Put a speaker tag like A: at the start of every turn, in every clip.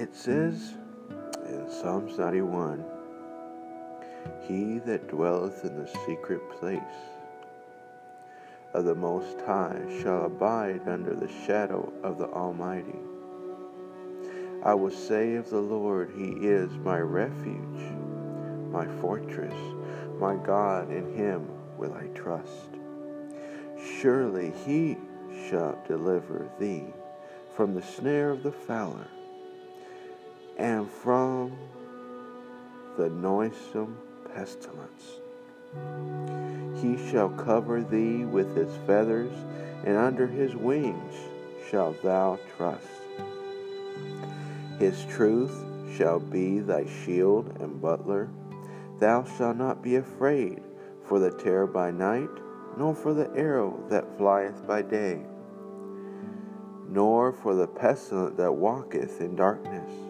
A: It says in Psalms 91 He that dwelleth in the secret place of the Most High shall abide under the shadow of the Almighty. I will say of the Lord, He is my refuge, my fortress, my God, in Him will I trust. Surely He shall deliver thee from the snare of the fowler and from the noisome pestilence. He shall cover thee with his feathers, and under his wings shalt thou trust. His truth shall be thy shield and buckler. Thou shalt not be afraid for the terror by night, nor for the arrow that flieth by day, nor for the pestilence that walketh in darkness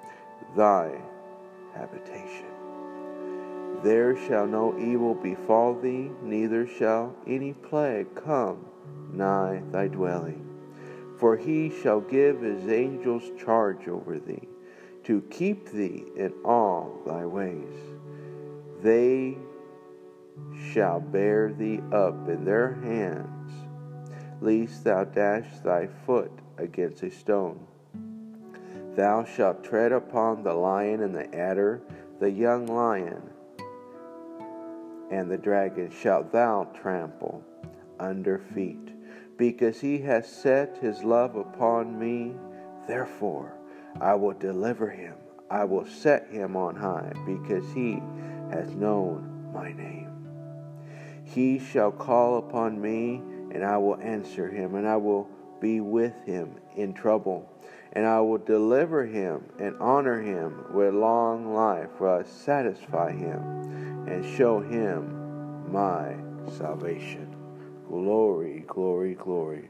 A: thy habitation. There shall no evil befall thee, neither shall any plague come nigh thy dwelling. For he shall give his angels charge over thee, to keep thee in all thy ways. They shall bear thee up in their hands, lest thou dash thy foot against a stone. Thou shalt tread upon the lion and the adder, the young lion and the dragon shalt thou trample under feet. Because he has set his love upon me, therefore I will deliver him. I will set him on high, because he has known my name. He shall call upon me, and I will answer him, and I will be with him in trouble and I will deliver him and honor him with long life, for I satisfy him and show him my salvation. Glory, glory, glory.